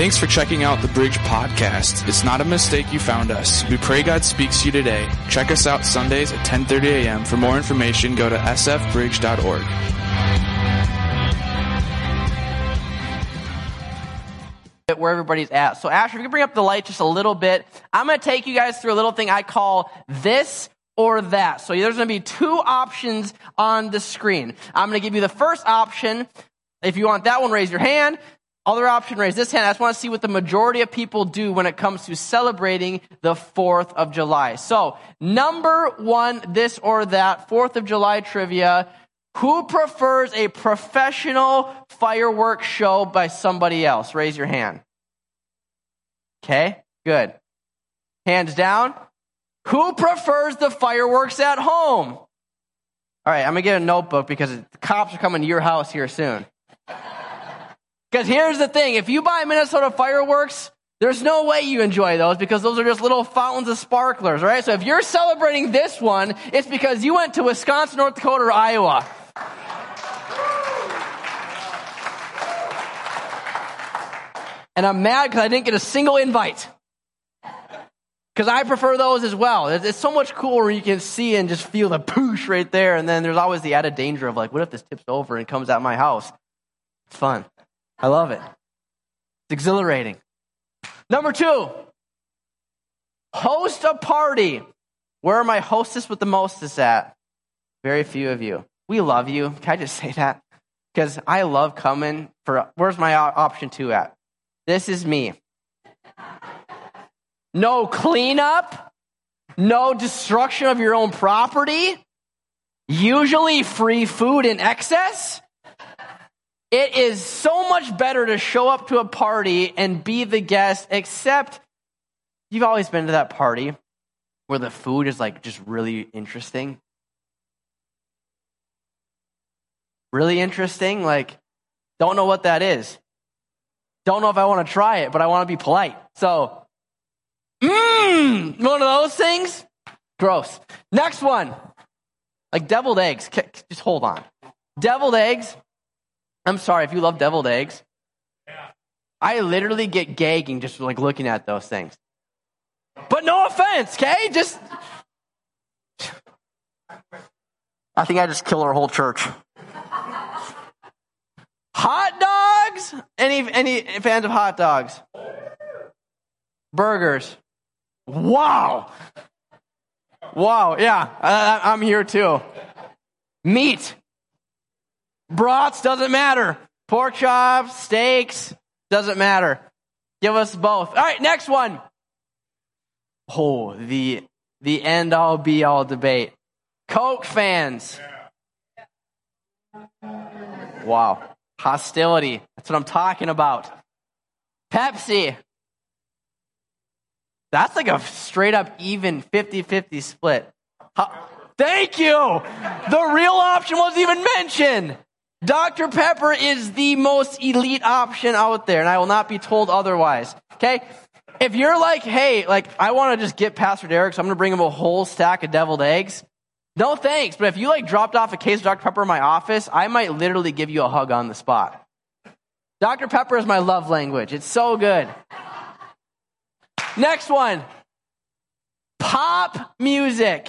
Thanks for checking out the Bridge Podcast. It's not a mistake you found us. We pray God speaks to you today. Check us out Sundays at 10:30 a.m. For more information, go to sfbridge.org. where everybody's at. So Asher, if you can bring up the light just a little bit, I'm going to take you guys through a little thing I call this or that. So there's going to be two options on the screen. I'm going to give you the first option. If you want that one, raise your hand. Other option, raise this hand. I just want to see what the majority of people do when it comes to celebrating the 4th of July. So, number one, this or that, 4th of July trivia. Who prefers a professional fireworks show by somebody else? Raise your hand. Okay, good. Hands down. Who prefers the fireworks at home? All right, I'm going to get a notebook because the cops are coming to your house here soon. Because here's the thing if you buy Minnesota fireworks, there's no way you enjoy those because those are just little fountains of sparklers, right? So if you're celebrating this one, it's because you went to Wisconsin, North Dakota, or Iowa. And I'm mad because I didn't get a single invite. Because I prefer those as well. It's, so much cooler when you can see and just feel the poosh right there. And then there's always the added danger of like, what if this tips over and comes out my house? It's fun. I love it. It's exhilarating. Number two, host a party. Where are my hostess with the mostest at? Very few of you. We love you. Can I just say that? Because I love coming for, where's my option two at? This is me. No cleanup, no destruction of your own property, usually free food in excess. It is so much better to show up to a party and be the guest, except you've always been to that party where the food is like just really interesting. Really interesting. Like, don't know what that is. Don't know if I want to try it, but I want to be polite. So, mmm, one of those things? Gross. Next one. Like deviled eggs. Just hold on. Deviled eggs I'm sorry if you love deviled eggs. I literally get gagging just like looking at those things. But no offense, okay? Just I think I just killed our whole church. Hot dogs? Any any fans of hot dogs? Burgers. Wow. Wow, yeah, I, I'm here too. Meat. Brats doesn't matter. Pork chops, steaks, doesn't matter. Give us both. All right, next one. Oh, the the end all be all debate. Coke fans. Wow. Hostility. That's what I'm talking about. Pepsi. That's like a straight up even 50 50 split. Thank you. The real option wasn't even mentioned. Dr. Pepper is the most elite option out there, and I will not be told otherwise. Okay? If you're like, hey, like, I want to just get Pastor Derek, so I'm going to bring him a whole stack of deviled eggs. No thanks. But if you like dropped off a case of Dr. Pepper in my office, I might literally give you a hug on the spot. Dr. Pepper is my love language. It's so good. Next one. Pop music.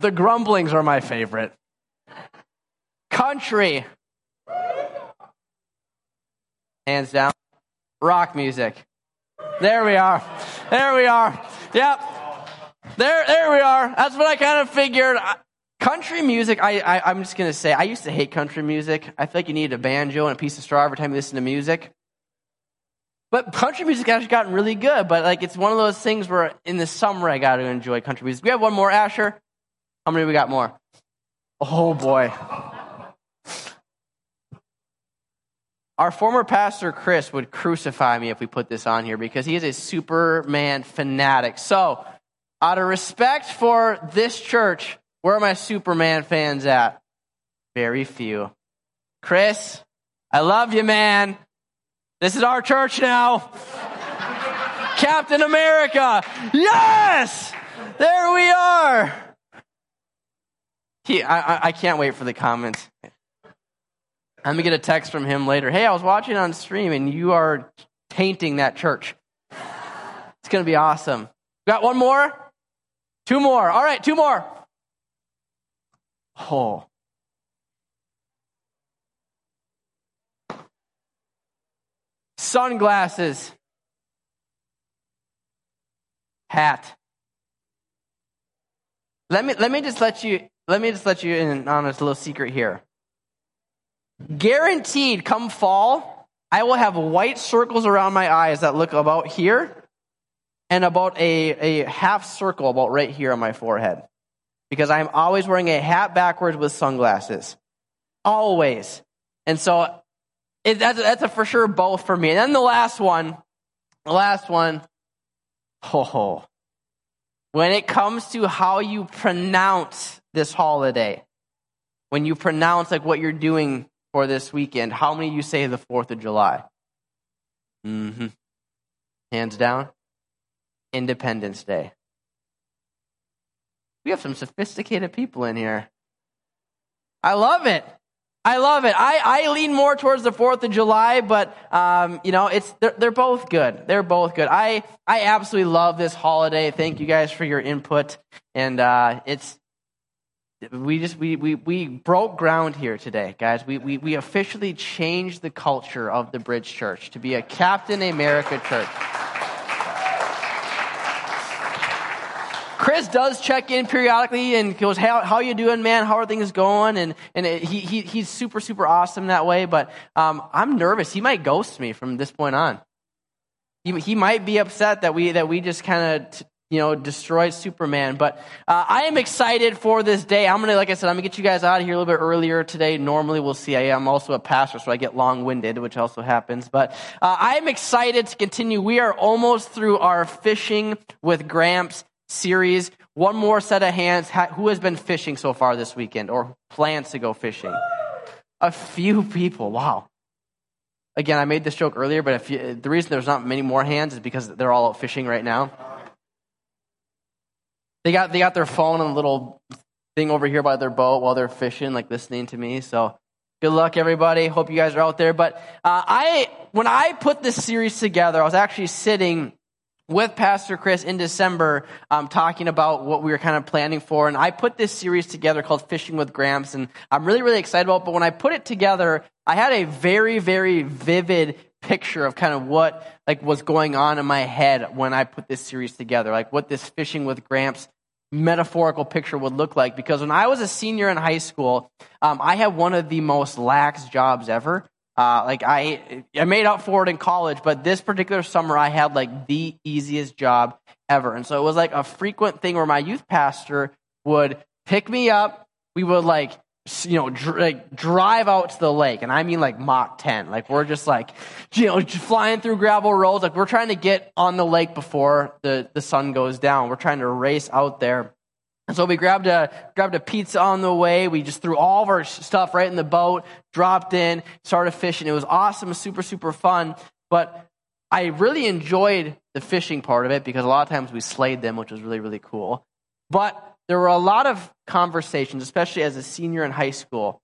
The grumblings are my favorite. Country. Hands down. Rock music. There we are. There we are. Yep. There, there we are. That's what I kind of figured. Country music, I, I, am just going to say, I used to hate country music. I feel like you need a banjo and a piece of straw every time you listen to music. But country music has gotten really good. But like, it's one of those things where in the summer I got to enjoy country music. We have one more, Asher. How many we got more? Oh boy. Our former pastor Chris would crucify me if we put this on here because he is a Superman fanatic. So, out of respect for this church, where are my Superman fans at? Very few. Chris, I love you, man. This is our church now. Captain America. Yes! There we are. He, I, I can't wait for the comments. I'm gonna get a text from him later. Hey, I was watching on stream and you are tainting that church. It's gonna be awesome. Got one more? Two more. All right, two more. Oh. Sunglasses. Hat. Let me let me just let you let me just let you in on a little secret here. Guaranteed, come fall, I will have white circles around my eyes that look about here and about a, a half circle about right here on my forehead. Because I'm always wearing a hat backwards with sunglasses. Always. And so it, that's, that's a for sure both for me. And then the last one, the last one, oh, when it comes to how you pronounce this holiday, when you pronounce like what you're doing for this weekend, how many you say the 4th of July? Mm-hmm. Hands down. Independence Day. We have some sophisticated people in here. I love it. I love it. I, I lean more towards the Fourth of July, but um, you know, it's they're, they're both good. They're both good. I I absolutely love this holiday. Thank you guys for your input, and uh, it's we just we, we we broke ground here today, guys. We, we we officially changed the culture of the Bridge Church to be a Captain America church. Chris does check in periodically and goes, how, how you doing, man? How are things going? And, and it, he, he, he's super, super awesome that way. But um, I'm nervous. He might ghost me from this point on. He, he might be upset that we, that we just kind of, you know, destroyed Superman. But uh, I am excited for this day. I'm going to, like I said, I'm going to get you guys out of here a little bit earlier today. Normally, we'll see. I am also a pastor, so I get long winded, which also happens. But uh, I am excited to continue. We are almost through our fishing with Gramps series. One more set of hands. Who has been fishing so far this weekend or plans to go fishing? A few people. Wow. Again, I made this joke earlier, but if you, the reason there's not many more hands is because they're all out fishing right now. They got, they got their phone and a little thing over here by their boat while they're fishing, like listening to me. So good luck, everybody. Hope you guys are out there. But uh, I, when I put this series together, I was actually sitting with Pastor Chris in December, um, talking about what we were kind of planning for. And I put this series together called Fishing with Gramps, and I'm really, really excited about it. But when I put it together, I had a very, very vivid picture of kind of what like was going on in my head when I put this series together, like what this Fishing with Gramps metaphorical picture would look like. Because when I was a senior in high school, um, I had one of the most lax jobs ever. Uh, like I, I made up for it in college, but this particular summer I had like the easiest job ever, and so it was like a frequent thing where my youth pastor would pick me up. We would like you know, dr- like drive out to the lake, and I mean like Mach 10. Like we're just like, you know, flying through gravel roads. Like we're trying to get on the lake before the, the sun goes down. We're trying to race out there. And so we grabbed a, grabbed a pizza on the way. We just threw all of our stuff right in the boat, dropped in, started fishing. It was awesome, super, super fun. But I really enjoyed the fishing part of it because a lot of times we slayed them, which was really, really cool. But there were a lot of conversations, especially as a senior in high school,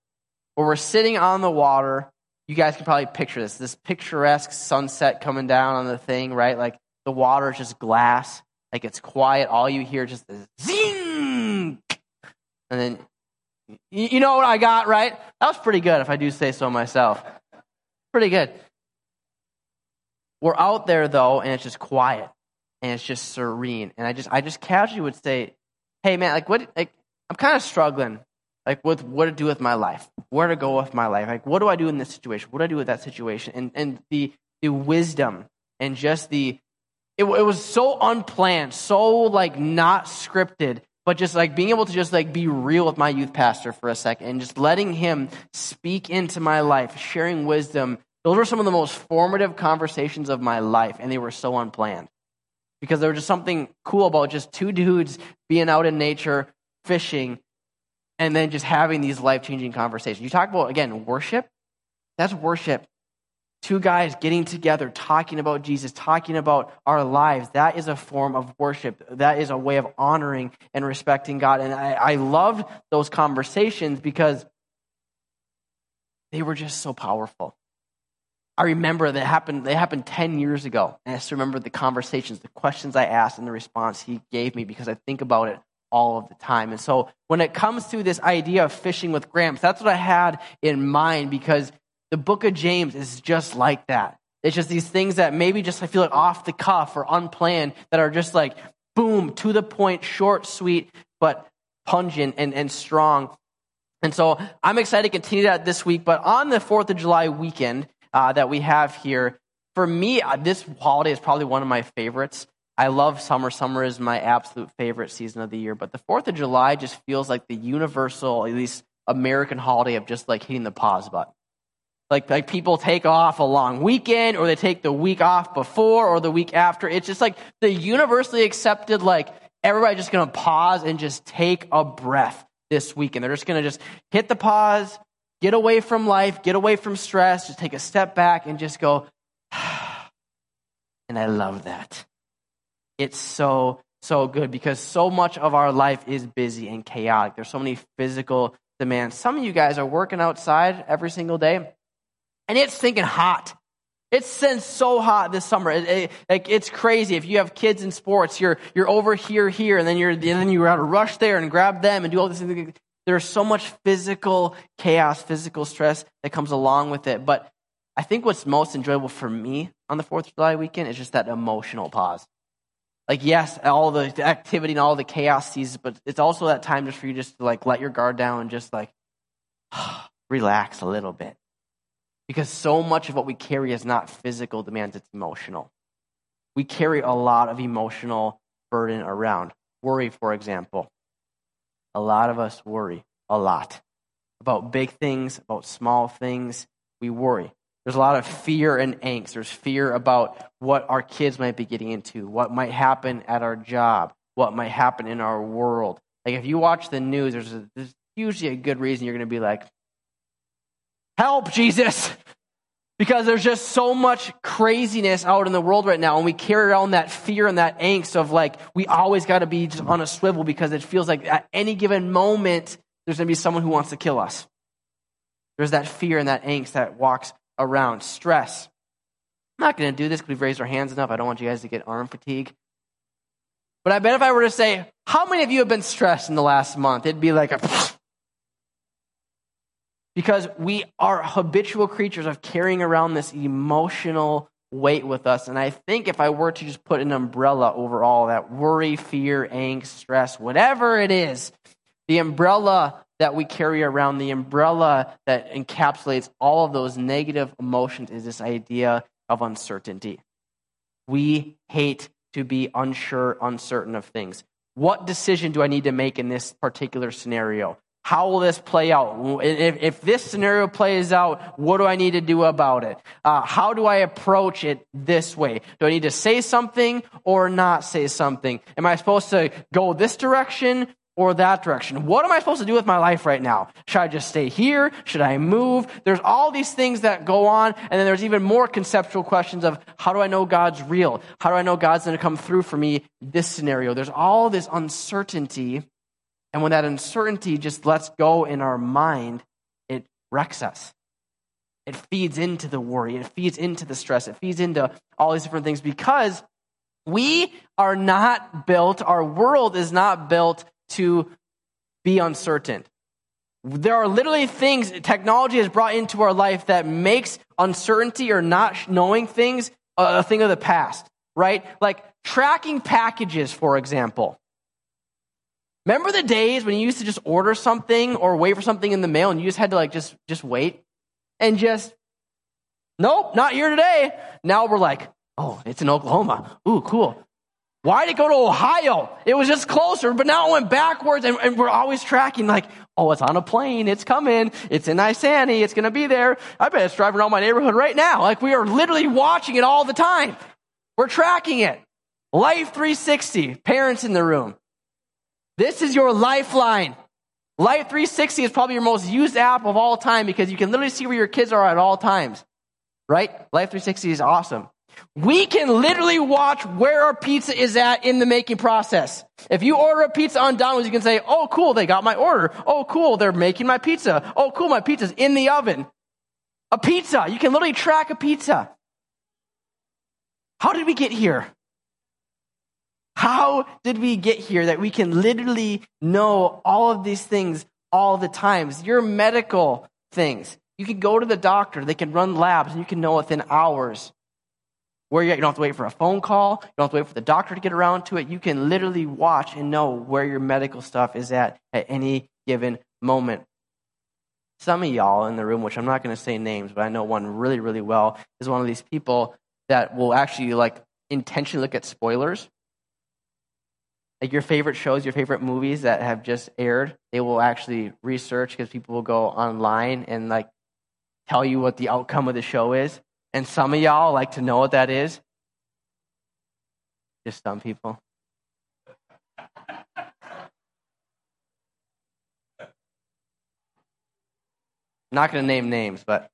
where we're sitting on the water. You guys can probably picture this this picturesque sunset coming down on the thing, right? Like the water is just glass, like it's quiet. All you hear just is zing and then, you know what I got, right? That was pretty good, if I do say so myself. Pretty good. We're out there, though, and it's just quiet, and it's just serene. And I just, I just casually would say, hey, man, like, what, like, I'm kind of struggling, like, with what to do with my life, where to go with my life. Like, what do I do in this situation? What do I do with that situation? And, and the, the wisdom and just the, it, it was so unplanned, so, like, not scripted but just like being able to just like be real with my youth pastor for a second and just letting him speak into my life, sharing wisdom. Those were some of the most formative conversations of my life, and they were so unplanned. Because there was just something cool about just two dudes being out in nature, fishing, and then just having these life changing conversations. You talk about, again, worship. That's worship two guys getting together, talking about Jesus, talking about our lives, that is a form of worship. That is a way of honoring and respecting God. And I, I loved those conversations because they were just so powerful. I remember that happened, they happened 10 years ago. And I just remember the conversations, the questions I asked, and the response he gave me because I think about it all of the time. And so when it comes to this idea of fishing with Gramps, that's what I had in mind because the book of James is just like that. It's just these things that maybe just I feel like off the cuff or unplanned that are just like boom, to the point, short, sweet, but pungent and, and strong. And so I'm excited to continue that this week. But on the 4th of July weekend uh, that we have here, for me, uh, this holiday is probably one of my favorites. I love summer. Summer is my absolute favorite season of the year. But the 4th of July just feels like the universal, at least American holiday of just like hitting the pause button. Like, like people take off a long weekend or they take the week off before or the week after. It's just like the universally accepted, like everybody's just going to pause and just take a breath this weekend. They're just going to just hit the pause, get away from life, get away from stress, just take a step back and just go, and I love that. It's so, so good because so much of our life is busy and chaotic. There's so many physical demands. Some of you guys are working outside every single day and it's thinking hot. It's been so hot this summer. It, it, like it's crazy. If you have kids in sports, you're you're over here, here, and then you're and then you got to rush there and grab them and do all this. There's so much physical chaos, physical stress that comes along with it. But I think what's most enjoyable for me on the Fourth of July weekend is just that emotional pause. Like yes, all the activity and all the chaos sees, but it's also that time just for you just to like let your guard down and just like relax a little bit because so much of what we carry is not physical demands, it's emotional. We carry a lot of emotional burden around. Worry, for example. A lot of us worry a lot about big things, about small things. We worry. There's a lot of fear and angst. There's fear about what our kids might be getting into, what might happen at our job, what might happen in our world. Like if you watch the news, there's, a, there's usually a good reason you're going to be like, Help, Jesus! Because there's just so much craziness out in the world right now, and we carry around that fear and that angst of like, we always got to be just on a swivel because it feels like at any given moment, there's going to be someone who wants to kill us. There's that fear and that angst that walks around. Stress. I'm not going to do this because we've raised our hands enough. I don't want you guys to get arm fatigue. But I bet if I were to say, how many of you have been stressed in the last month? It'd be like a because we are habitual creatures of carrying around this emotional weight with us. And I think if I were to just put an umbrella over all that worry, fear, angst, stress, whatever it is, the umbrella that we carry around, the umbrella that encapsulates all of those negative emotions is this idea of uncertainty. We hate to be unsure, uncertain of things. What decision do I need to make in this particular scenario? How will this play out? If, if this scenario plays out, what do I need to do about it? Uh, how do I approach it this way? Do I need to say something or not say something? Am I supposed to go this direction or that direction? What am I supposed to do with my life right now? Should I just stay here? Should I move? There's all these things that go on. And then there's even more conceptual questions of how do I know God's real? How do I know God's going to come through for me this scenario? There's all this uncertainty and when that uncertainty just lets go in our mind, it wrecks us. It feeds into the worry, it feeds into the stress, it feeds into all these different things because we are not built, our world is not built to be uncertain. There are literally things technology has brought into our life that makes uncertainty or not knowing things a thing of the past, right? Like tracking packages, for example. Remember the days when you used to just order something or wait for something in the mail and you just had to like just just wait and just nope, not here today. Now we're like, oh, it's in Oklahoma. Ooh, cool. Why did it go to Ohio? It was just closer, but now it went backwards and, and we're always tracking like, oh, it's on a plane. It's coming. It's in Isanti. It's to be there. I bet it's driving around my neighborhood right now. Like we are literally watching it all the time. We're tracking it. Life 360. Parents in the room. This is your lifeline. Life 360 is probably your most used app of all time because you can literally see where your kids are at all times. Right? Life 360 is awesome. We can literally watch where our pizza is at in the making process. If you order a pizza on Domino's, you can say, oh, cool, they got my order. Oh, cool, they're making my pizza. Oh, cool, my pizza's in the oven. A pizza. You can literally track a pizza. How did we get here? How did we get here that we can literally know all of these things all the times? Your medical things. You can go to the doctor, they can run labs, and you can know within hours where. You don't have to wait for a phone call. You don't have to wait for the doctor to get around to it. You can literally watch and know where your medical stuff is at at any given moment. Some of y'all in the room, which I'm not going to say names, but I know one really, really well, is one of these people that will actually like intentionally look at spoilers. Like your favorite shows, your favorite movies that have just aired, they will actually research because people will go online and like tell you what the outcome of the show is. And some of y'all like to know what that is. Just some people. I'm not going to name names, but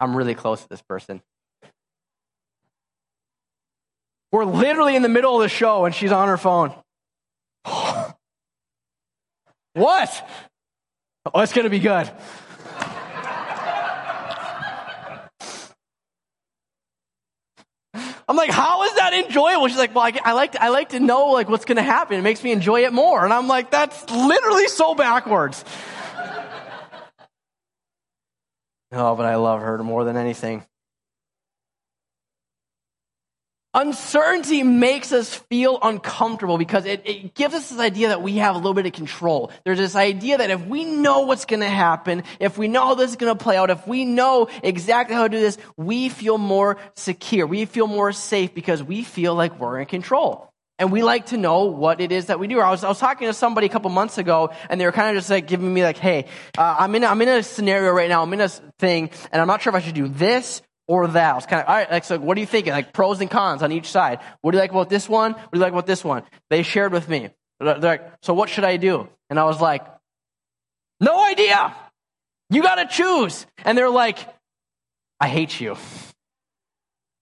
I'm really close to this person. We're literally in the middle of the show and she's on her phone. What? Oh, it's going to be good. I'm like, how is that enjoyable? She's like, well, I, I like, to, I like to know like what's going to happen. It makes me enjoy it more. And I'm like, that's literally so backwards. oh, but I love her more than anything. Uncertainty makes us feel uncomfortable because it, it, gives us this idea that we have a little bit of control. There's this idea that if we know what's going to happen, if we know how this is going to play out, if we know exactly how to do this, we feel more secure. We feel more safe because we feel like we're in control. And we like to know what it is that we do. I was, I was talking to somebody a couple months ago and they were kind of just like giving me like, hey, uh, I'm in, I'm in a scenario right now. I'm in a thing and I'm not sure if I should do this or that. I was kind of, all right, like, so what are you thinking? Like pros and cons on each side. What do you like about this one? What do you like about this one? They shared with me. They're like, so what should I do? And I was like, no idea. You got to choose. And they're like, I hate you.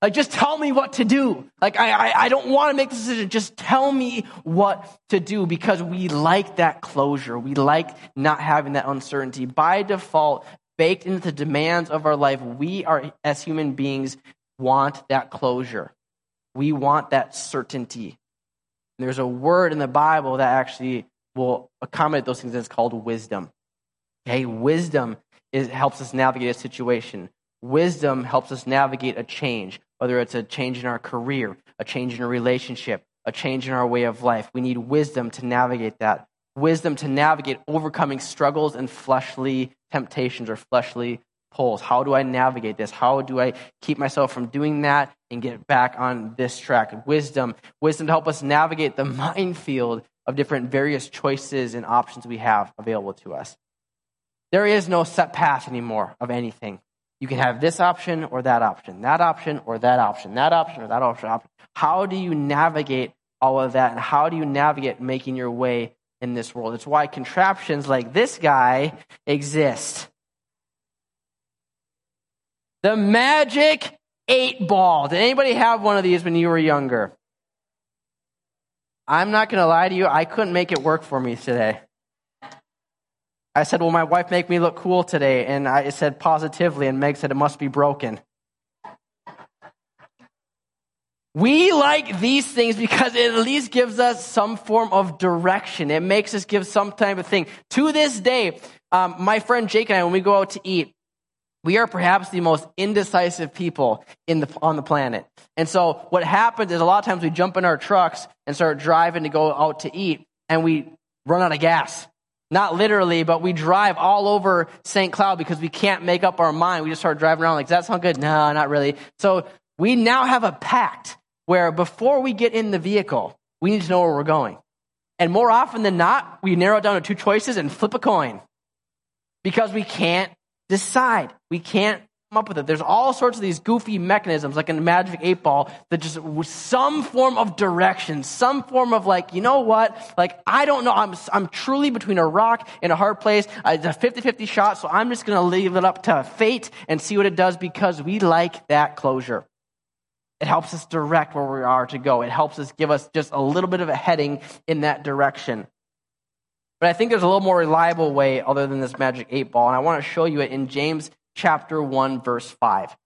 Like, just tell me what to do. Like, I, I, I don't want to make the decision. Just tell me what to do because we like that closure. We like not having that uncertainty. By default, baked into the demands of our life, we are, as human beings, want that closure. We want that certainty. And there's a word in the Bible that actually will accommodate those things, and it's called wisdom. Okay, wisdom is, helps us navigate a situation. Wisdom helps us navigate a change, whether it's a change in our career, a change in a relationship, a change in our way of life. We need wisdom to navigate that. Wisdom to navigate overcoming struggles and fleshly temptations or fleshly pulls. How do I navigate this? How do I keep myself from doing that and get back on this track? Wisdom, wisdom to help us navigate the minefield of different various choices and options we have available to us. There is no set path anymore of anything. You can have this option or that option, that option or that option, that option or that option. How do you navigate all of that? And how do you navigate making your way in this world. It's why contraptions like this guy exist. The magic eight ball. Did anybody have one of these when you were younger? I'm not going to lie to you, I couldn't make it work for me today. I said, Will my wife make me look cool today? And I said positively, and Meg said, It must be broken. We like these things because it at least gives us some form of direction. It makes us give some type of thing. To this day, um, my friend Jake and I, when we go out to eat, we are perhaps the most indecisive people in the, on the planet. And so what happens is a lot of times we jump in our trucks and start driving to go out to eat and we run out of gas. Not literally, but we drive all over St. Cloud because we can't make up our mind. We just start driving around like, does that sound good? No, not really. So we now have a pact where before we get in the vehicle, we need to know where we're going. And more often than not, we narrow it down to two choices and flip a coin because we can't decide. We can't come up with it. There's all sorts of these goofy mechanisms, like in a magic eight ball, that just some form of direction, some form of like, you know what? Like, I don't know. I'm, I'm truly between a rock and a hard place. Uh, it's a 50 50 shot, so I'm just going to leave it up to fate and see what it does because we like that closure. It helps us direct where we are to go. It helps us give us just a little bit of a heading in that direction. But I think there's a little more reliable way other than this magic eight ball, and I want to show you it in James chapter 1 verse 5.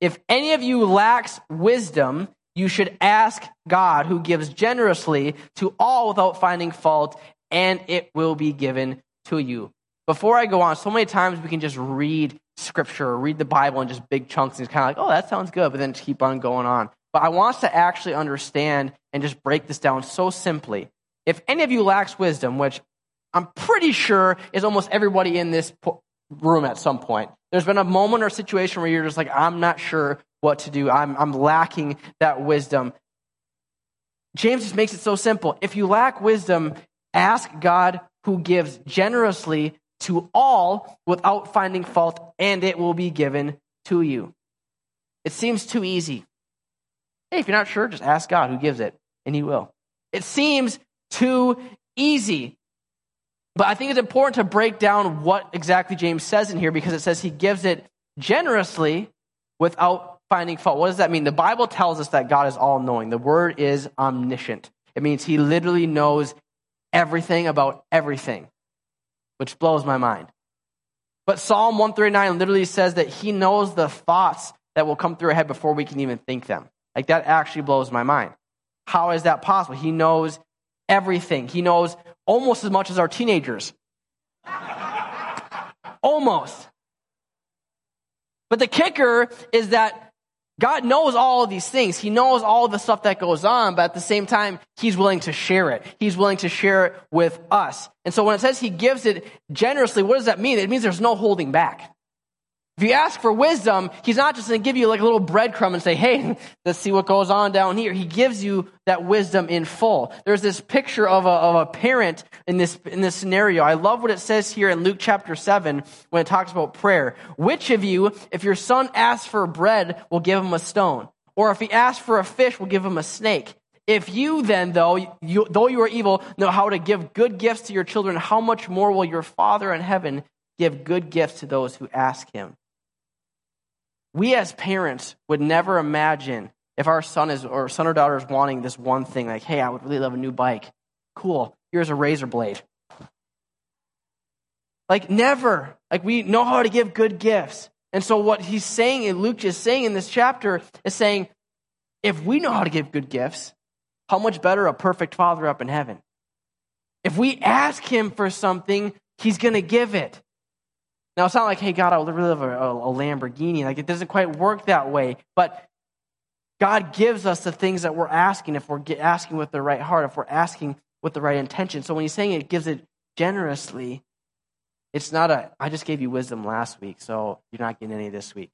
If any of you lacks wisdom, you should ask God who gives generously to all without finding fault and it will be given to you. Before I go on, so many times we can just read scripture or read the Bible in just big chunks and it's kind of like, oh, that sounds good, but then keep on going on. But I want us to actually understand and just break this down so simply. If any of you lacks wisdom, which I'm pretty sure is almost everybody in this room at some point, there's been a moment or situation where you're just like, I'm not sure what to do. I'm, I'm lacking that wisdom. James just makes it so simple. If you lack wisdom, ask God who gives generously to all without finding fault, and it will be given to you. It seems too easy. Hey, if you're not sure, just ask God who gives it, and He will. It seems too easy. But I think it's important to break down what exactly James says in here because it says he gives it generously without finding fault. What does that mean? The Bible tells us that God is all knowing. The word is omniscient. It means he literally knows everything about everything, which blows my mind. But Psalm 139 literally says that he knows the thoughts that will come through our head before we can even think them. Like that actually blows my mind. How is that possible? He knows everything. He knows almost as much as our teenagers. almost. But the kicker is that God knows all of these things. He knows all the stuff that goes on, but at the same time, He's willing to share it. He's willing to share it with us. And so when it says He gives it generously, what does that mean? It means there's no holding back. If you ask for wisdom, he's not just going to give you like a little breadcrumb and say, hey, let's see what goes on down here. He gives you that wisdom in full. There's this picture of a, of a parent in this, in this scenario. I love what it says here in Luke chapter 7 when it talks about prayer. Which of you, if your son asks for bread, will give him a stone? Or if he asks for a fish, will give him a snake? If you then, though, you, though you are evil, know how to give good gifts to your children, how much more will your Father in heaven give good gifts to those who ask him? We as parents would never imagine if our son is or son or daughter is wanting this one thing, like, hey, I would really love a new bike. Cool. Here's a razor blade. Like never. Like we know how to give good gifts. And so what he's saying, and Luke is saying in this chapter, is saying, if we know how to give good gifts, how much better a perfect father up in heaven? If we ask him for something, he's going to give it. Now, it's not like, hey, God, I would really love a, a, Lamborghini. Like, it doesn't quite work that way. But God gives us the things that we're asking if we're asking with the right heart, if we're asking with the right intention. So when he's saying it gives it generously, it's not a, I just gave you wisdom last week, so you're not getting any this week.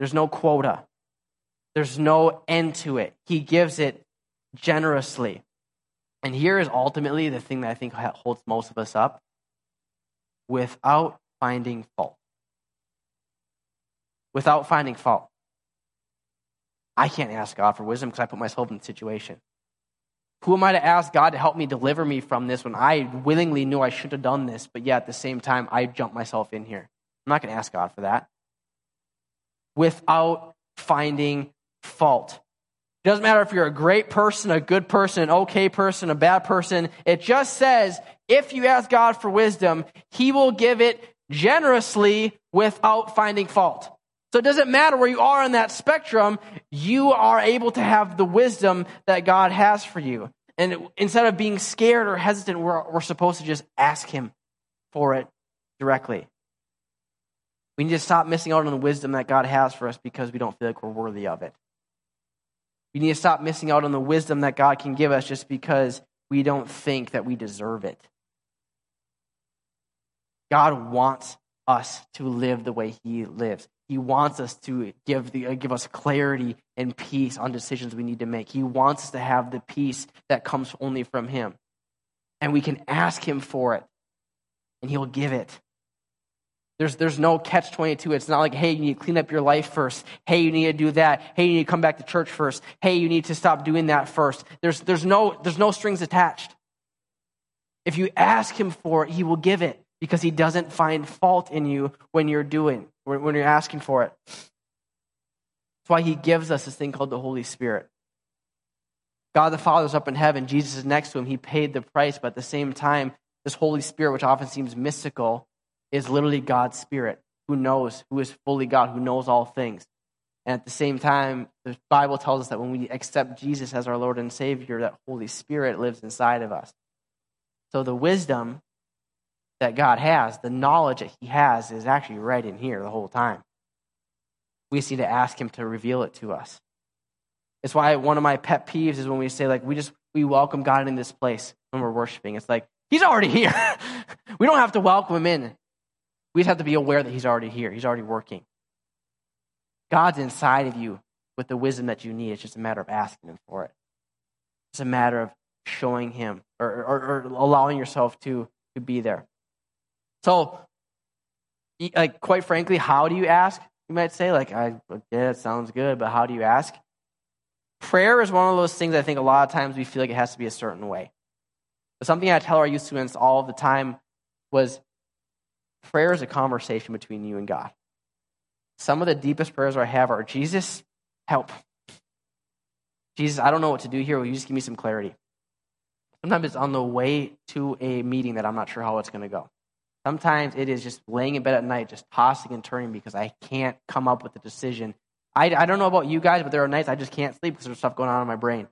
There's no quota, there's no end to it. He gives it generously. And here is ultimately the thing that I think holds most of us up without finding fault. Without finding fault. I can't ask God for wisdom because I put myself in the situation. Who am I to ask God to help me deliver me from this when I willingly knew I should have done this, but yet at the same time, I jumped myself in here? I'm not going to ask God for that. Without finding fault. It doesn't matter if you're a great person, a good person, an okay person, a bad person. It just says if you ask God for wisdom, He will give it generously without finding fault. So it doesn't matter where you are on that spectrum, you are able to have the wisdom that God has for you. And instead of being scared or hesitant, we're, we're supposed to just ask Him for it directly. We need to stop missing out on the wisdom that God has for us because we don't feel like we're worthy of it. We need to stop missing out on the wisdom that God can give us just because we don't think that we deserve it. God wants us to live the way He lives. He wants us to give, the, uh, give us clarity and peace on decisions we need to make. He wants us to have the peace that comes only from Him. And we can ask Him for it, and He'll give it. There's, there's no catch 22. It's not like, hey, you need to clean up your life first. Hey, you need to do that. Hey, you need to come back to church first. Hey, you need to stop doing that first. There's, there's, no, there's no strings attached. If you ask Him for it, He will give it because he doesn't find fault in you when you're doing, when you're asking for it. That's why he gives us this thing called the Holy Spirit. God the Father is up in heaven. Jesus is next to him. He paid the price, but at the same time, this Holy Spirit, which often seems mystical, is literally God's Spirit. who knows, who is fully God, who knows all things. And at the same time, the Bible tells us that when we accept Jesus as our Lord and Savior, that Holy Spirit lives inside of us. So the wisdom that God has, the knowledge that He has, is actually right in here the whole time. We just need to ask Him to reveal it to us. It's why one of my pet peeves is when we say, like, we just we welcome God in this place when we're worshiping. It's like, He's already here. we don't have to welcome Him in. We just have to be aware that He's already here. He's already working. God's inside of you with the wisdom that you need. It's just a matter of asking Him for it. It's a matter of showing Him or, or, or allowing yourself to, to be there. So, like, quite frankly, how do you ask? You might say, like, I, yeah, it sounds good, but how do you ask? Prayer is one of those things I think a lot of times we feel like it has to be a certain way. But something I tell our youth students all the time was prayer is a conversation between you and God. Some of the deepest prayers I have are Jesus, help. Jesus, I don't know what to do here. Will you just give me some clarity? Sometimes it's on the way to a meeting that I'm not sure how it's going to go. Sometimes it is just laying in bed at night, just tossing and turning because I can't come up with a decision. I, I don't know about you guys, but there are nights I just can't sleep because there's stuff going on in my brain.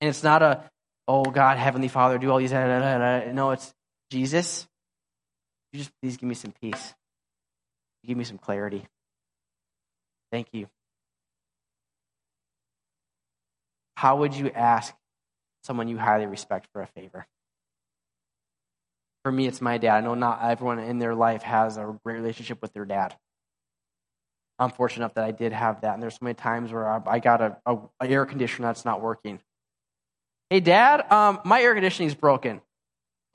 And it's not a, oh God, Heavenly Father, do all these. Da, da, da, no, it's Jesus. You just please give me some peace. Give me some clarity. Thank you. How would you ask someone you highly respect for a favor? For me, it's my dad. I know not everyone in their life has a great relationship with their dad. I'm fortunate enough that I did have that. And there's so many times where I got a, a, air conditioner that's not working. Hey, Dad, um, my air conditioning is broken.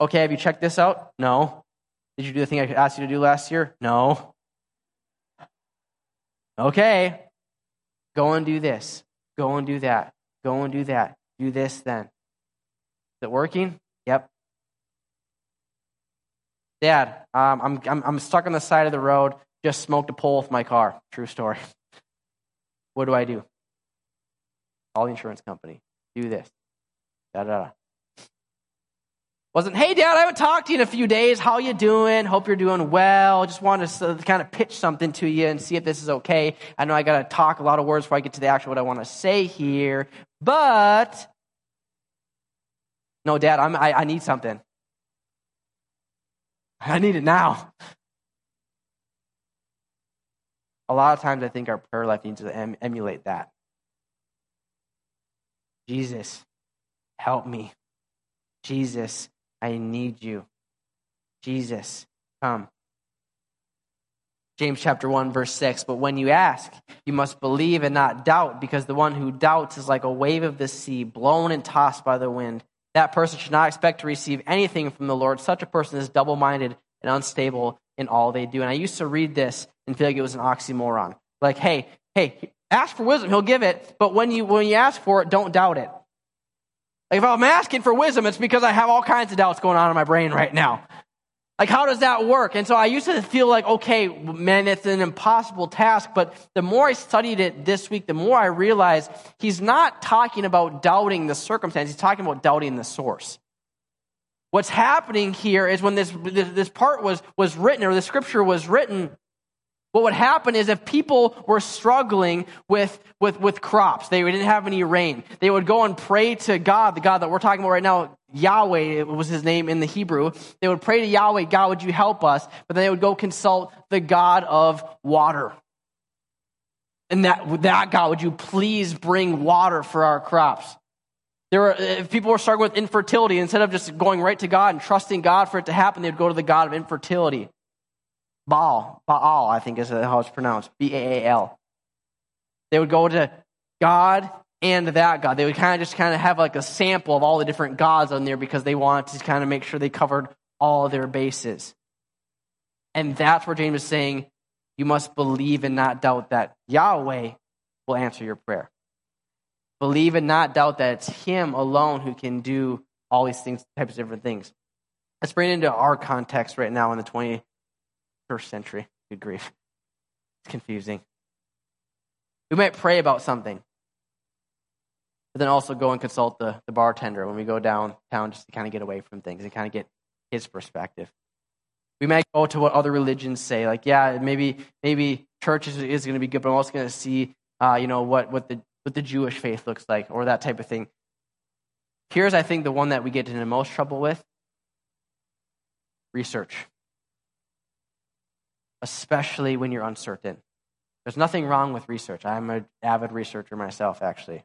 Okay, have you checked this out? No. Did you do the thing I asked you to do last year? No. Okay. Go and do this. Go and do that. Go and do that. Do this then. Is it working? Yep. Dad, um, I'm, I'm, I'm stuck on the side of the road. Just smoked a pole with my car. True story. What do I do? Call the insurance company. Do this. Da da da. Wasn't, hey dad, I haven't talked to you in a few days. How you doing? Hope you're doing well. Just wanted to kind of pitch something to you and see if this is okay. I know I got to talk a lot of words before I get to the actual what I want to say here, but no, dad, I'm, I, I need something. I need it now. A lot of times I think our prayer life needs to em- emulate that. Jesus, help me. Jesus, I need you. Jesus, come. James chapter 1 verse 6, but when you ask, you must believe and not doubt because the one who doubts is like a wave of the sea blown and tossed by the wind. That person should not expect to receive anything from the Lord. Such a person is double-minded and unstable in all they do. And I used to read this and feel like it was an oxymoron. Like, hey, hey, ask for wisdom, he'll give it, but when you when you ask for it, don't doubt it. Like if I'm asking for wisdom, it's because I have all kinds of doubts going on in my brain right now. Like, how does that work? And so I used to feel like, okay, man, it's an impossible task. But the more I studied it this week, the more I realized he's not talking about doubting the circumstance. He's talking about doubting the source. What's happening here is when this, this part was, was written, or the scripture was written, what would happen is if people were struggling with, with, with crops, they didn't have any rain, they would go and pray to God, the God that we're talking about right now, Yahweh was his name in the Hebrew. They would pray to Yahweh, God, would you help us? But then they would go consult the God of water. And that, that God, would you please bring water for our crops? There were, if people were struggling with infertility, instead of just going right to God and trusting God for it to happen, they'd go to the God of infertility. Baal, Baal, I think is how it's pronounced, B A A L. They would go to God and that God. They would kind of just kind of have like a sample of all the different gods on there because they wanted to kind of make sure they covered all their bases. And that's where James is saying, you must believe and not doubt that Yahweh will answer your prayer. Believe and not doubt that it's Him alone who can do all these things, types of different things. Let's bring it into our context right now in the 20, first century. Good grief. It's confusing. We might pray about something, but then also go and consult the, the bartender when we go downtown just to kind of get away from things and kind of get his perspective. We might go to what other religions say, like, yeah, maybe maybe church is, is going to be good, but I'm also going to see, uh, you know, what what the what the Jewish faith looks like, or that type of thing. Here's, I think, the one that we get into the most trouble with: research, especially when you're uncertain. There's nothing wrong with research. I'm an avid researcher myself, actually.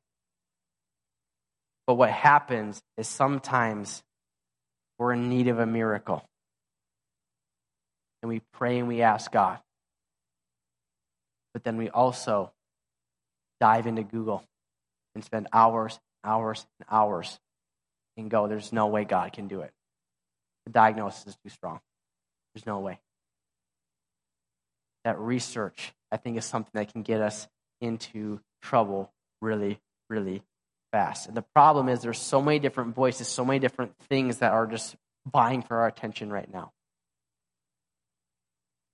But what happens is sometimes we're in need of a miracle. And we pray and we ask God. But then we also dive into Google and spend hours, hours, and hours and go, there's no way God can do it. The diagnosis is too strong. There's no way. That research, I think, is something that can get us into trouble really, really fast. And the problem is there's so many different voices, so many different things that are just vying for our attention right now.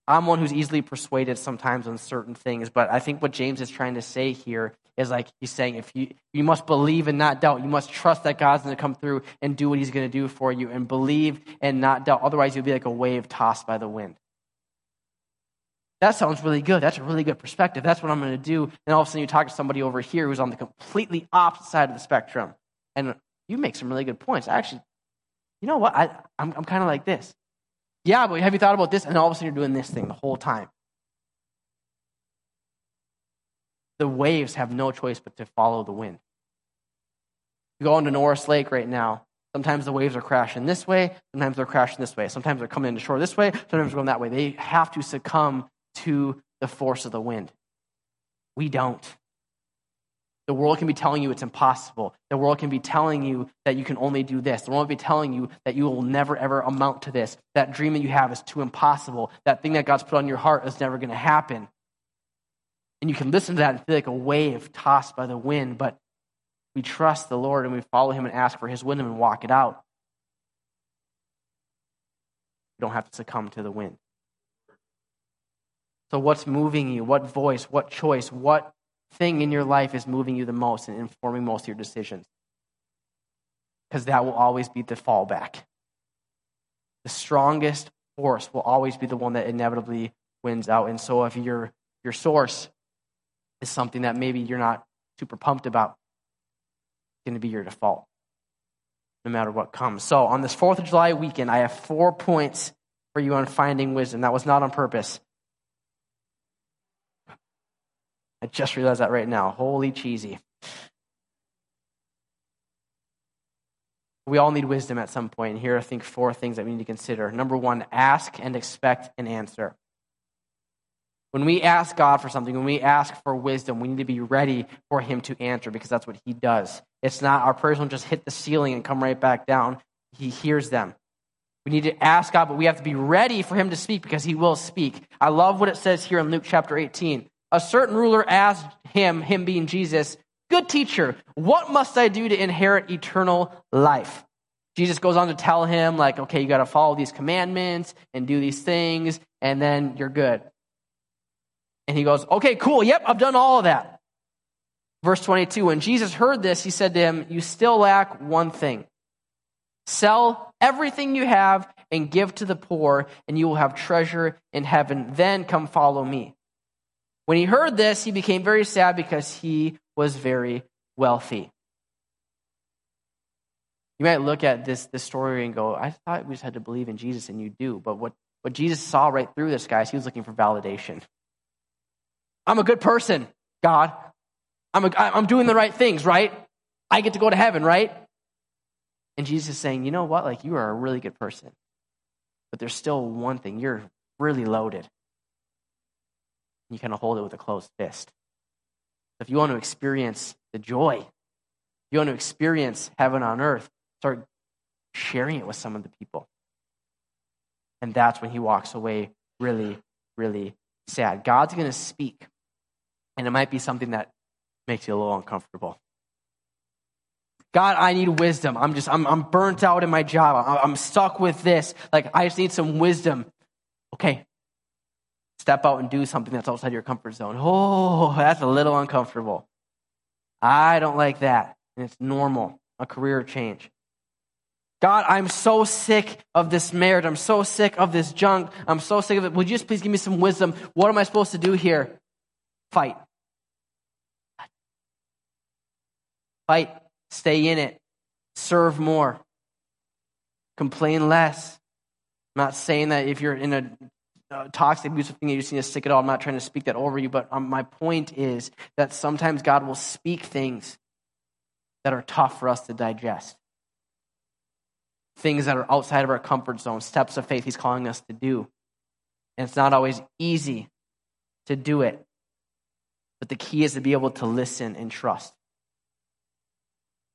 I'm one who's easily persuaded sometimes on certain things, but I think what James is trying to say here is like he's saying if you you must believe and not doubt. You must trust that God's going to come through and do what he's going to do for you and believe and not doubt. Otherwise you'll be like a wave tossed by the wind. That sounds really good. That's a really good perspective. That's what I'm going to do. And all of a sudden, you talk to somebody over here who's on the completely opposite side of the spectrum. And you make some really good points. Actually, you know what? I, I'm, I'm kind of like this. Yeah, but have you thought about this? And all of a sudden, you're doing this thing the whole time. The waves have no choice but to follow the wind. You go into Norris Lake right now. Sometimes the waves are crashing this way, sometimes they're crashing this way. Sometimes they're coming into shore this way, sometimes they're going that way. They have to succumb to the force of the wind. We don't. The world can be telling you it's impossible. The world can be telling you that you can only do this. The world can be telling you that you will never, ever amount to this. That dream that you have is too impossible. That thing that God's put on your heart is never going to happen. And you can listen to that and feel like a wave tossed by the wind, but we trust the Lord and we follow Him and ask for His wisdom and walk it out. You don't have to succumb to the wind. So, what's moving you? What voice? What choice? What thing in your life is moving you the most and informing most of your decisions? Because that will always be the fallback. The strongest force will always be the one that inevitably wins out. And so, if your, your source is something that maybe you're not super pumped about, it's going to be your default, no matter what comes. So, on this 4th of July weekend, I have four points for you on finding wisdom. That was not on purpose. I just realized that right now. Holy cheesy. We all need wisdom at some point. And here I think four things that we need to consider. Number one, ask and expect an answer. When we ask God for something, when we ask for wisdom, we need to be ready for Him to answer because that's what He does. It's not our prayers will just hit the ceiling and come right back down. He hears them. We need to ask God, but we have to be ready for Him to speak because He will speak. I love what it says here in Luke chapter 18 a certain ruler asked him, him being Jesus, Good teacher, what must I do to inherit eternal life? Jesus goes on to tell him, like, okay, you got to follow these commandments and do these things, and then you're good. And he goes, okay, cool, yep, I've done all of that. Verse 22 When Jesus heard this, he said to him, You still lack one thing. Sell everything you have and give to the poor, and you will have treasure in heaven. Then come follow me. When he heard this, he became very sad because he was very wealthy. You might look at this, this story and go, I thought we just had to believe in Jesus, and you do. But what, what Jesus saw right through this guy is he was looking for validation. I'm a good person, God. I'm, a, I'm doing the right things, right? I get to go to heaven, right? And Jesus is saying, you know what? Like, you are a really good person. But there's still one thing. You're really loaded you kind of hold it with a closed fist. If you want to experience the joy, if you want to experience heaven on earth, start sharing it with some of the people. And that's when he walks away really, really sad. God's going to speak, and it might be something that makes you a little uncomfortable. God, I need wisdom. I'm just, I'm, I'm burnt out in my job. I'm, I'm stuck with this. Like, I just need some wisdom. Okay, step out and do something that's outside your comfort zone. Oh, that's a little uncomfortable. I don't like that. And it's normal, a career change. God, I'm so sick of this marriage. I'm so sick of this junk. I'm so sick of it. Would you just please give me some wisdom? What am I supposed to do here? Fight. Fight. Stay in it. Serve more. Complain less. I'm not saying that if you're in a toxic, abusive thing, you just need to stick it all. I'm not trying to speak that over you, but um, my point is that sometimes God will speak things that are tough for us to digest. Things that are outside of our comfort zone, steps of faith He's calling us to do. And it's not always easy to do it. But the key is to be able to listen and trust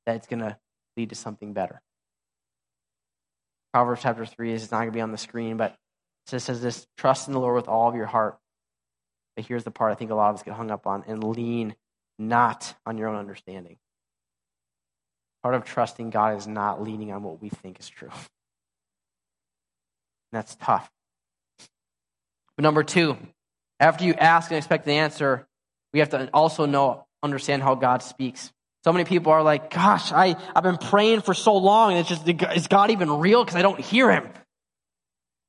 that it's going to lead to something better. Proverbs chapter 3 is not going to be on the screen, but it says this trust in the Lord with all of your heart. But here's the part I think a lot of us get hung up on and lean not on your own understanding. Part of trusting God is not leaning on what we think is true. And that's tough. But number two, after you ask and expect the answer, we have to also know, understand how God speaks. So many people are like, gosh, I, I've been praying for so long, and it's just, is God even real? Because I don't hear him.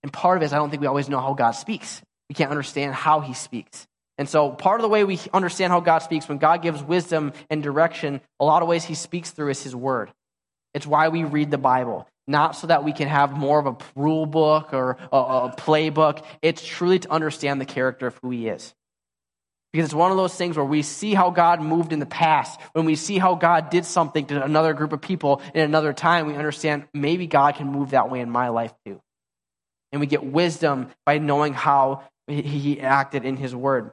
And part of it is I don't think we always know how God speaks. We can't understand how he speaks. And so, part of the way we understand how God speaks, when God gives wisdom and direction, a lot of ways He speaks through is His Word. It's why we read the Bible, not so that we can have more of a rule book or a, a playbook. It's truly to understand the character of who He is. Because it's one of those things where we see how God moved in the past. When we see how God did something to another group of people in another time, we understand maybe God can move that way in my life too. And we get wisdom by knowing how He acted in His Word.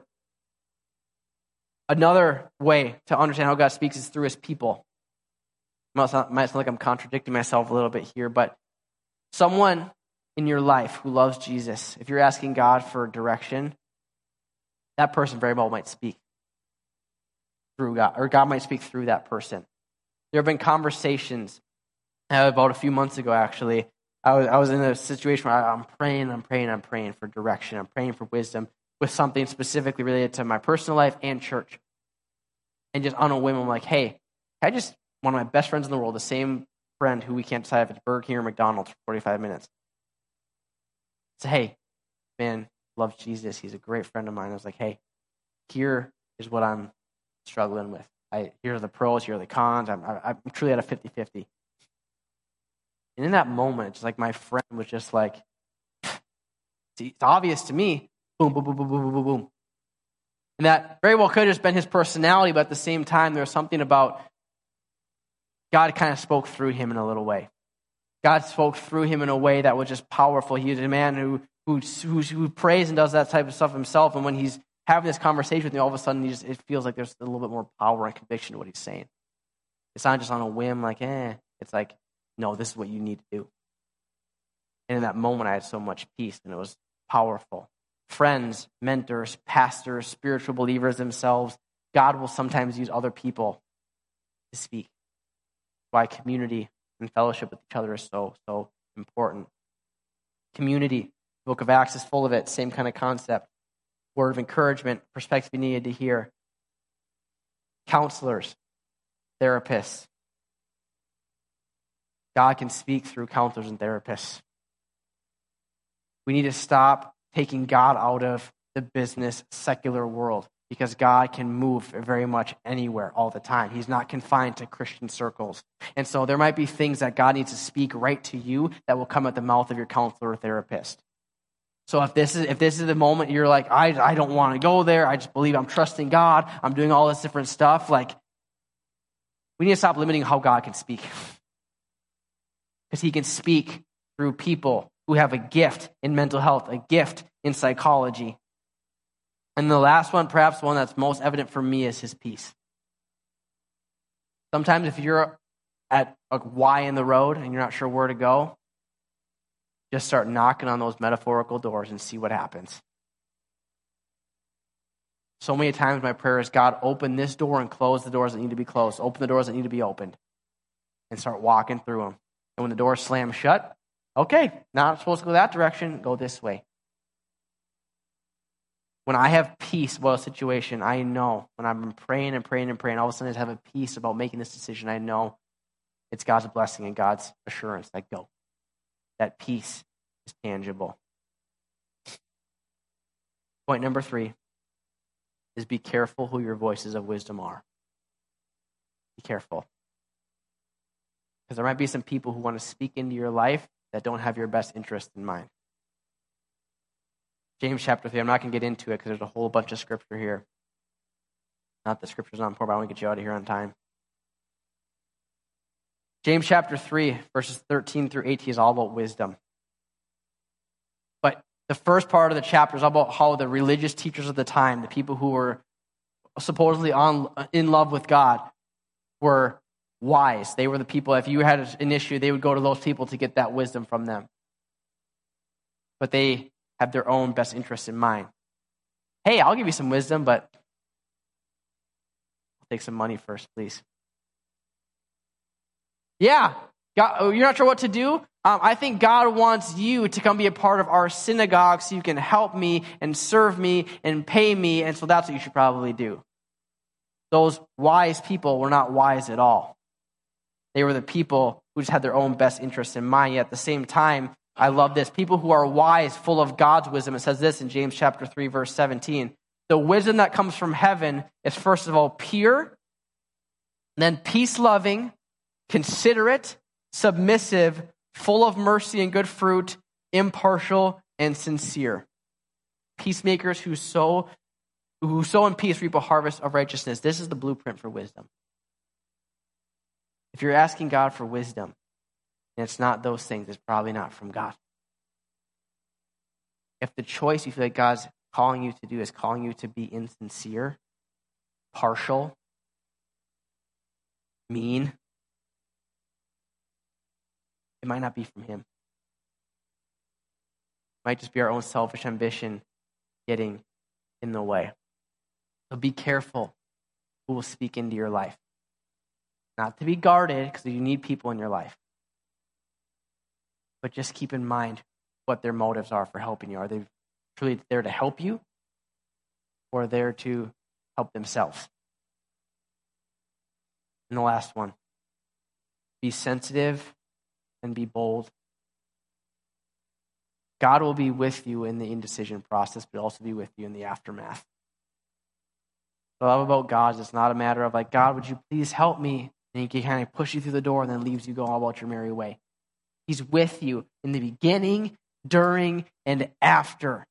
Another way to understand how God speaks is through his people. Might sound, might sound like I'm contradicting myself a little bit here, but someone in your life who loves Jesus, if you're asking God for direction, that person very well might speak through God, or God might speak through that person. There have been conversations uh, about a few months ago, actually. I was, I was in a situation where I'm praying, I'm praying, I'm praying for direction, I'm praying for wisdom with something specifically related to my personal life and church. And just on a whim, I'm like, hey, I just, one of my best friends in the world, the same friend who we can't decide if it's Burger King or McDonald's for 45 minutes. Say, hey, man, loves Jesus. He's a great friend of mine. I was like, hey, here is what I'm struggling with. I, here are the pros, here are the cons. I'm, I'm truly at a 50 50. And in that moment, it's like my friend was just like, it's obvious to me Boom, boom, boom, boom, boom, boom, boom. And that very well could have just been his personality, but at the same time, there was something about God kind of spoke through him in a little way. God spoke through him in a way that was just powerful. He was a man who, who, who, who prays and does that type of stuff himself. And when he's having this conversation with me, all of a sudden, he just, it feels like there's a little bit more power and conviction to what he's saying. It's not just on a whim, like, eh. It's like, no, this is what you need to do. And in that moment, I had so much peace, and it was powerful friends, mentors, pastors, spiritual believers themselves, God will sometimes use other people to speak. Why community and fellowship with each other is so, so important. Community, book of Acts is full of it, same kind of concept. Word of encouragement, perspective you needed to hear. Counselors, therapists. God can speak through counselors and therapists. We need to stop taking God out of the business secular world because God can move very much anywhere all the time. He's not confined to Christian circles. And so there might be things that God needs to speak right to you that will come at the mouth of your counselor or therapist. So if this is if this is the moment you're like, I, I don't want to go there, I just believe I'm trusting God, I'm doing all this different stuff, like we need to stop limiting how God can speak. Because he can speak through people who have a gift in mental health, a gift in psychology. And the last one, perhaps one that's most evident for me, is his peace. Sometimes if you're at a Y in the road and you're not sure where to go, just start knocking on those metaphorical doors and see what happens. So many times my prayer is God, open this door and close the doors that need to be closed. Open the doors that need to be opened. And start walking through them. And when the door slam shut, Okay, not supposed to go that direction, go this way. When I have peace about a situation, I know when I'm praying and praying and praying, all of a sudden I have a peace about making this decision. I know It's God's blessing and God's assurance that go. That peace is tangible. Point number three is be careful who your voices of wisdom are. Be careful. Because there might be some people who want to speak into your life that don't have your best interest in mind. James chapter 3, I'm not going to get into it because there's a whole bunch of scripture here. Not the scripture's not important, but I want to get you out of here on time. James chapter 3, verses 13 through 18 is all about wisdom. But the first part of the chapter is about how the religious teachers of the time, the people who were supposedly on, in love with God, were wise. They were the people, if you had an issue, they would go to those people to get that wisdom from them. But they have their own best interests in mind. Hey, I'll give you some wisdom, but I'll take some money first, please. Yeah, God, oh, you're not sure what to do? Um, I think God wants you to come be a part of our synagogue so you can help me and serve me and pay me, and so that's what you should probably do. Those wise people were not wise at all. They were the people who just had their own best interests in mind, yet at the same time, I love this. People who are wise, full of God's wisdom. It says this in James chapter 3, verse 17. The wisdom that comes from heaven is first of all pure, then peace loving, considerate, submissive, full of mercy and good fruit, impartial, and sincere. Peacemakers who sow, who sow in peace reap a harvest of righteousness. This is the blueprint for wisdom. If you're asking God for wisdom, and it's not those things, it's probably not from God. If the choice you feel like God's calling you to do is calling you to be insincere, partial, mean, it might not be from Him. It might just be our own selfish ambition getting in the way. So be careful who will speak into your life. Not to be guarded, because you need people in your life but just keep in mind what their motives are for helping you. Are they truly there to help you or there to help themselves? And the last one be sensitive and be bold. God will be with you in the indecision process, but also be with you in the aftermath. What I love about God is it's not a matter of like, God, would you please help me? And he can kind of push you through the door and then leaves you go all about your merry way. He's with you in the beginning, during, and after.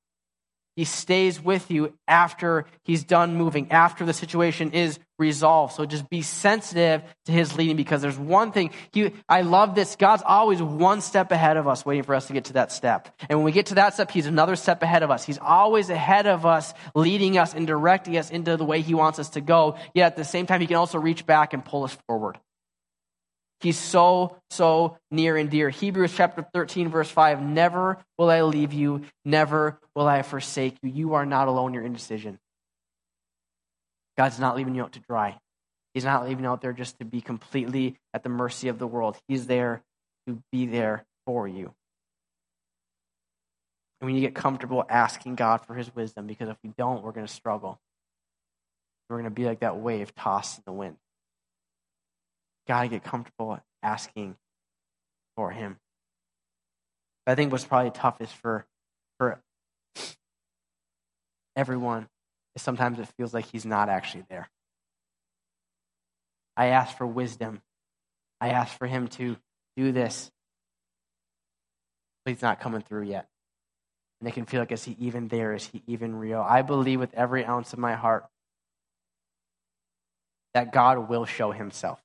He stays with you after he's done moving, after the situation is resolved. So just be sensitive to his leading because there's one thing. He, I love this. God's always one step ahead of us, waiting for us to get to that step. And when we get to that step, he's another step ahead of us. He's always ahead of us, leading us and directing us into the way he wants us to go. Yet at the same time, he can also reach back and pull us forward. He's so, so near and dear. Hebrews chapter 13, verse 5 Never will I leave you, never will I forsake you. You are not alone in your indecision. God's not leaving you out to dry. He's not leaving you out there just to be completely at the mercy of the world. He's there to be there for you. And need to get comfortable asking God for his wisdom because if we don't, we're going to struggle. We're going to be like that wave tossed in the wind got to get comfortable asking for him. But I think what's probably toughest for for everyone is sometimes it feels like he's not actually there. I ask for wisdom. I ask for him to do this. But he's not coming through yet. And it can feel like, is he even there? Is he even real? I believe with every ounce of my heart that God will show himself.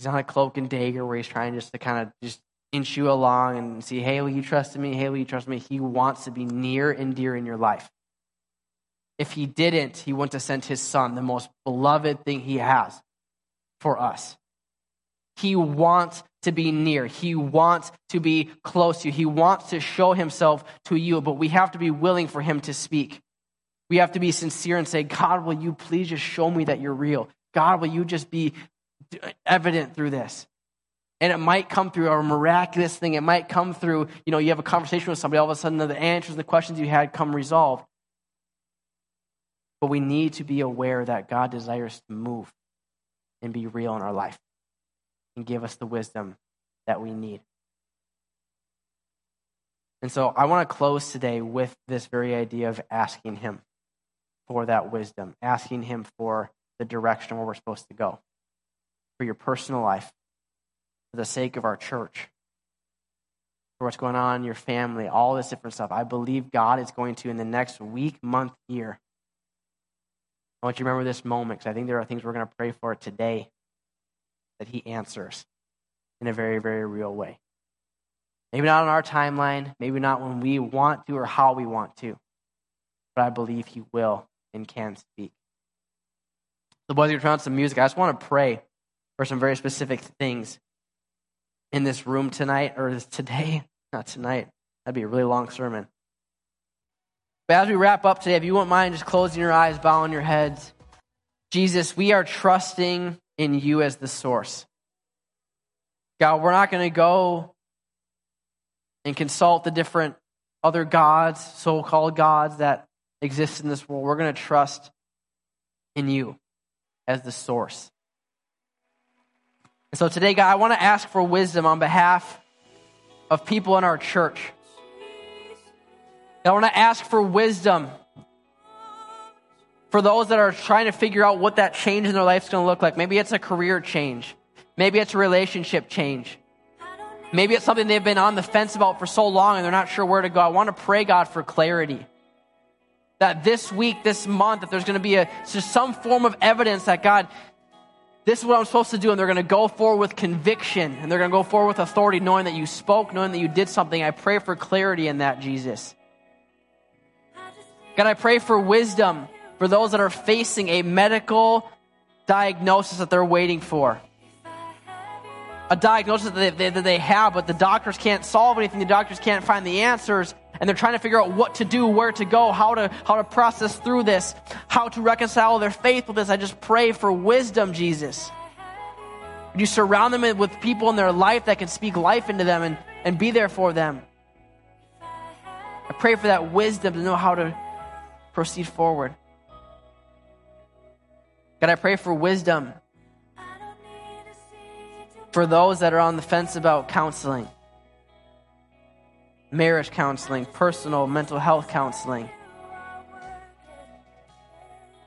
He's not a cloak and dagger where he's trying just to kind of just inch you along and see, hey, will you trust me? Hey, will you trust me? He wants to be near and dear in your life. If he didn't, he wouldn't have sent his son, the most beloved thing he has for us. He wants to be near. He wants to be close to you. He wants to show himself to you, but we have to be willing for him to speak. We have to be sincere and say, God, will you please just show me that you're real? God, will you just be evident through this. And it might come through a miraculous thing. It might come through, you know, you have a conversation with somebody, all of a sudden the answers the questions you had come resolved. But we need to be aware that God desires to move. and be real in our life and give us the wisdom that we need. And so I want to close today with this very idea of asking Him for that wisdom, asking Him for the direction where we're supposed to go, for your personal life, for the sake of our church, for what's going on in your family, all this different stuff. I believe God is going to, in the next week, month, year, I want you to remember this moment because I think there are things we're going to pray for today that He answers in a very, very real way. Maybe not on our timeline, maybe not when we want to or how we want to, but I believe He will and can speak. The boys are turn on some music. I just want to pray for some very specific things in this room tonight, or today, not tonight. That'd be a really long sermon. But as we wrap up today, if you won't mind just closing your eyes, bowing your heads, Jesus, we are trusting in you as the source. God, we're not going to go and consult the different other gods, so called gods that exist in this world. We're going to trust in you as the source. And so today, God, I want to ask for wisdom on behalf of people in our church. I want to ask for wisdom for those that are trying to figure out what that change in their life is going to look like. Maybe it's a career change. Maybe it's a relationship change. Maybe it's something they've been on the fence about for so long and they're not sure where to go. I want to pray, God, for clarity. That this week, this month, that there's going to be a, some form of evidence that, God, this is what I'm supposed to do. And they're going to go forward with conviction and they're going to go forward with authority, knowing that you spoke, knowing that you did something. I pray for clarity in that, Jesus. God, I pray for wisdom for those that are facing a medical diagnosis that they're waiting for a diagnosis that they, that they have, but the doctors can't solve anything. The doctors can't find the answers, and they're trying to figure out what to do, where to go, how to how to process through this, how to reconcile their faith with this. I just pray for wisdom, Jesus. Would you surround them with people in their life that can speak life into them and, and be there for them? I pray for that wisdom to know how to proceed forward. God, I pray for wisdom for those that are on the fence about counseling, marriage counseling, personal mental health counseling.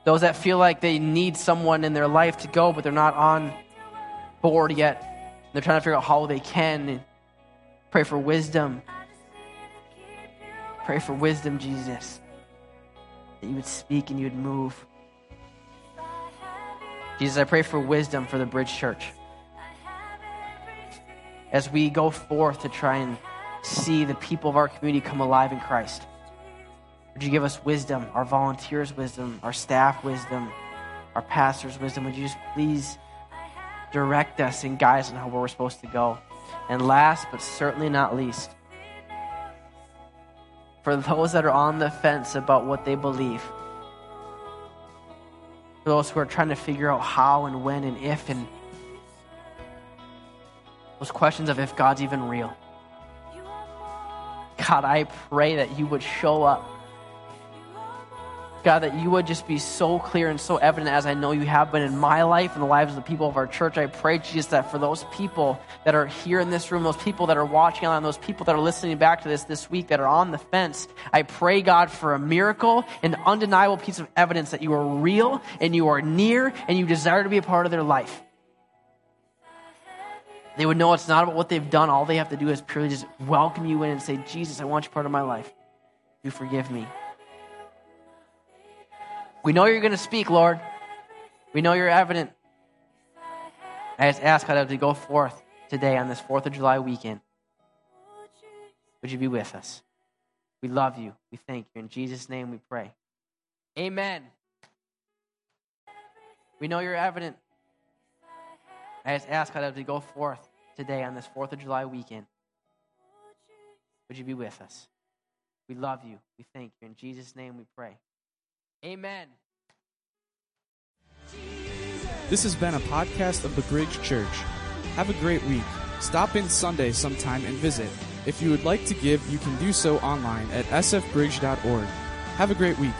Those that feel like they need someone in their life to go, but they're not on board yet. They're trying to figure out how they can. Pray for wisdom. Pray for wisdom, Jesus. That you would speak and you would move. Jesus, I pray for wisdom for the Bridge Church as we go forth to try and see the people of our community come alive in Christ. Would you give us wisdom, our volunteers' wisdom, our staff wisdom, our pastors' wisdom? Would you just please direct us and guide us on how we're supposed to go? And last but certainly not least, for those that are on the fence about what they believe, for those who are trying to figure out how and when and if and those questions of if God's even real. God, I pray that you would show up. God, that you would just be so clear and so evident as I know you have been in my life and the lives of the people of our church. I pray, Jesus, that for those people that are here in this room, those people that are watching on, those people that are listening back to this this week that are on the fence, I pray, God, for a miracle, an undeniable piece of evidence that you are real and you are near and you desire to be a part of their life. They would know it's not about what they've done. All they have to do is purely just welcome you in and say, Jesus, I want you part of my life. You forgive me. We know you're going to speak, Lord. We know you're evident. I just ask God to go forth today on this 4th of July weekend. Would you be with us? We love you. We thank you. In Jesus' name we pray. Amen. We know you're evident. I just ask God to go forth today on this 4th of July weekend. Would you be with us? We love you. We thank you. In Jesus' name we pray. Amen. This has been a podcast of the Bridge Church. Have a great week. Stop in Sunday sometime and visit. If you would like to give, you can do so online at sfbridge.org. Have a great week.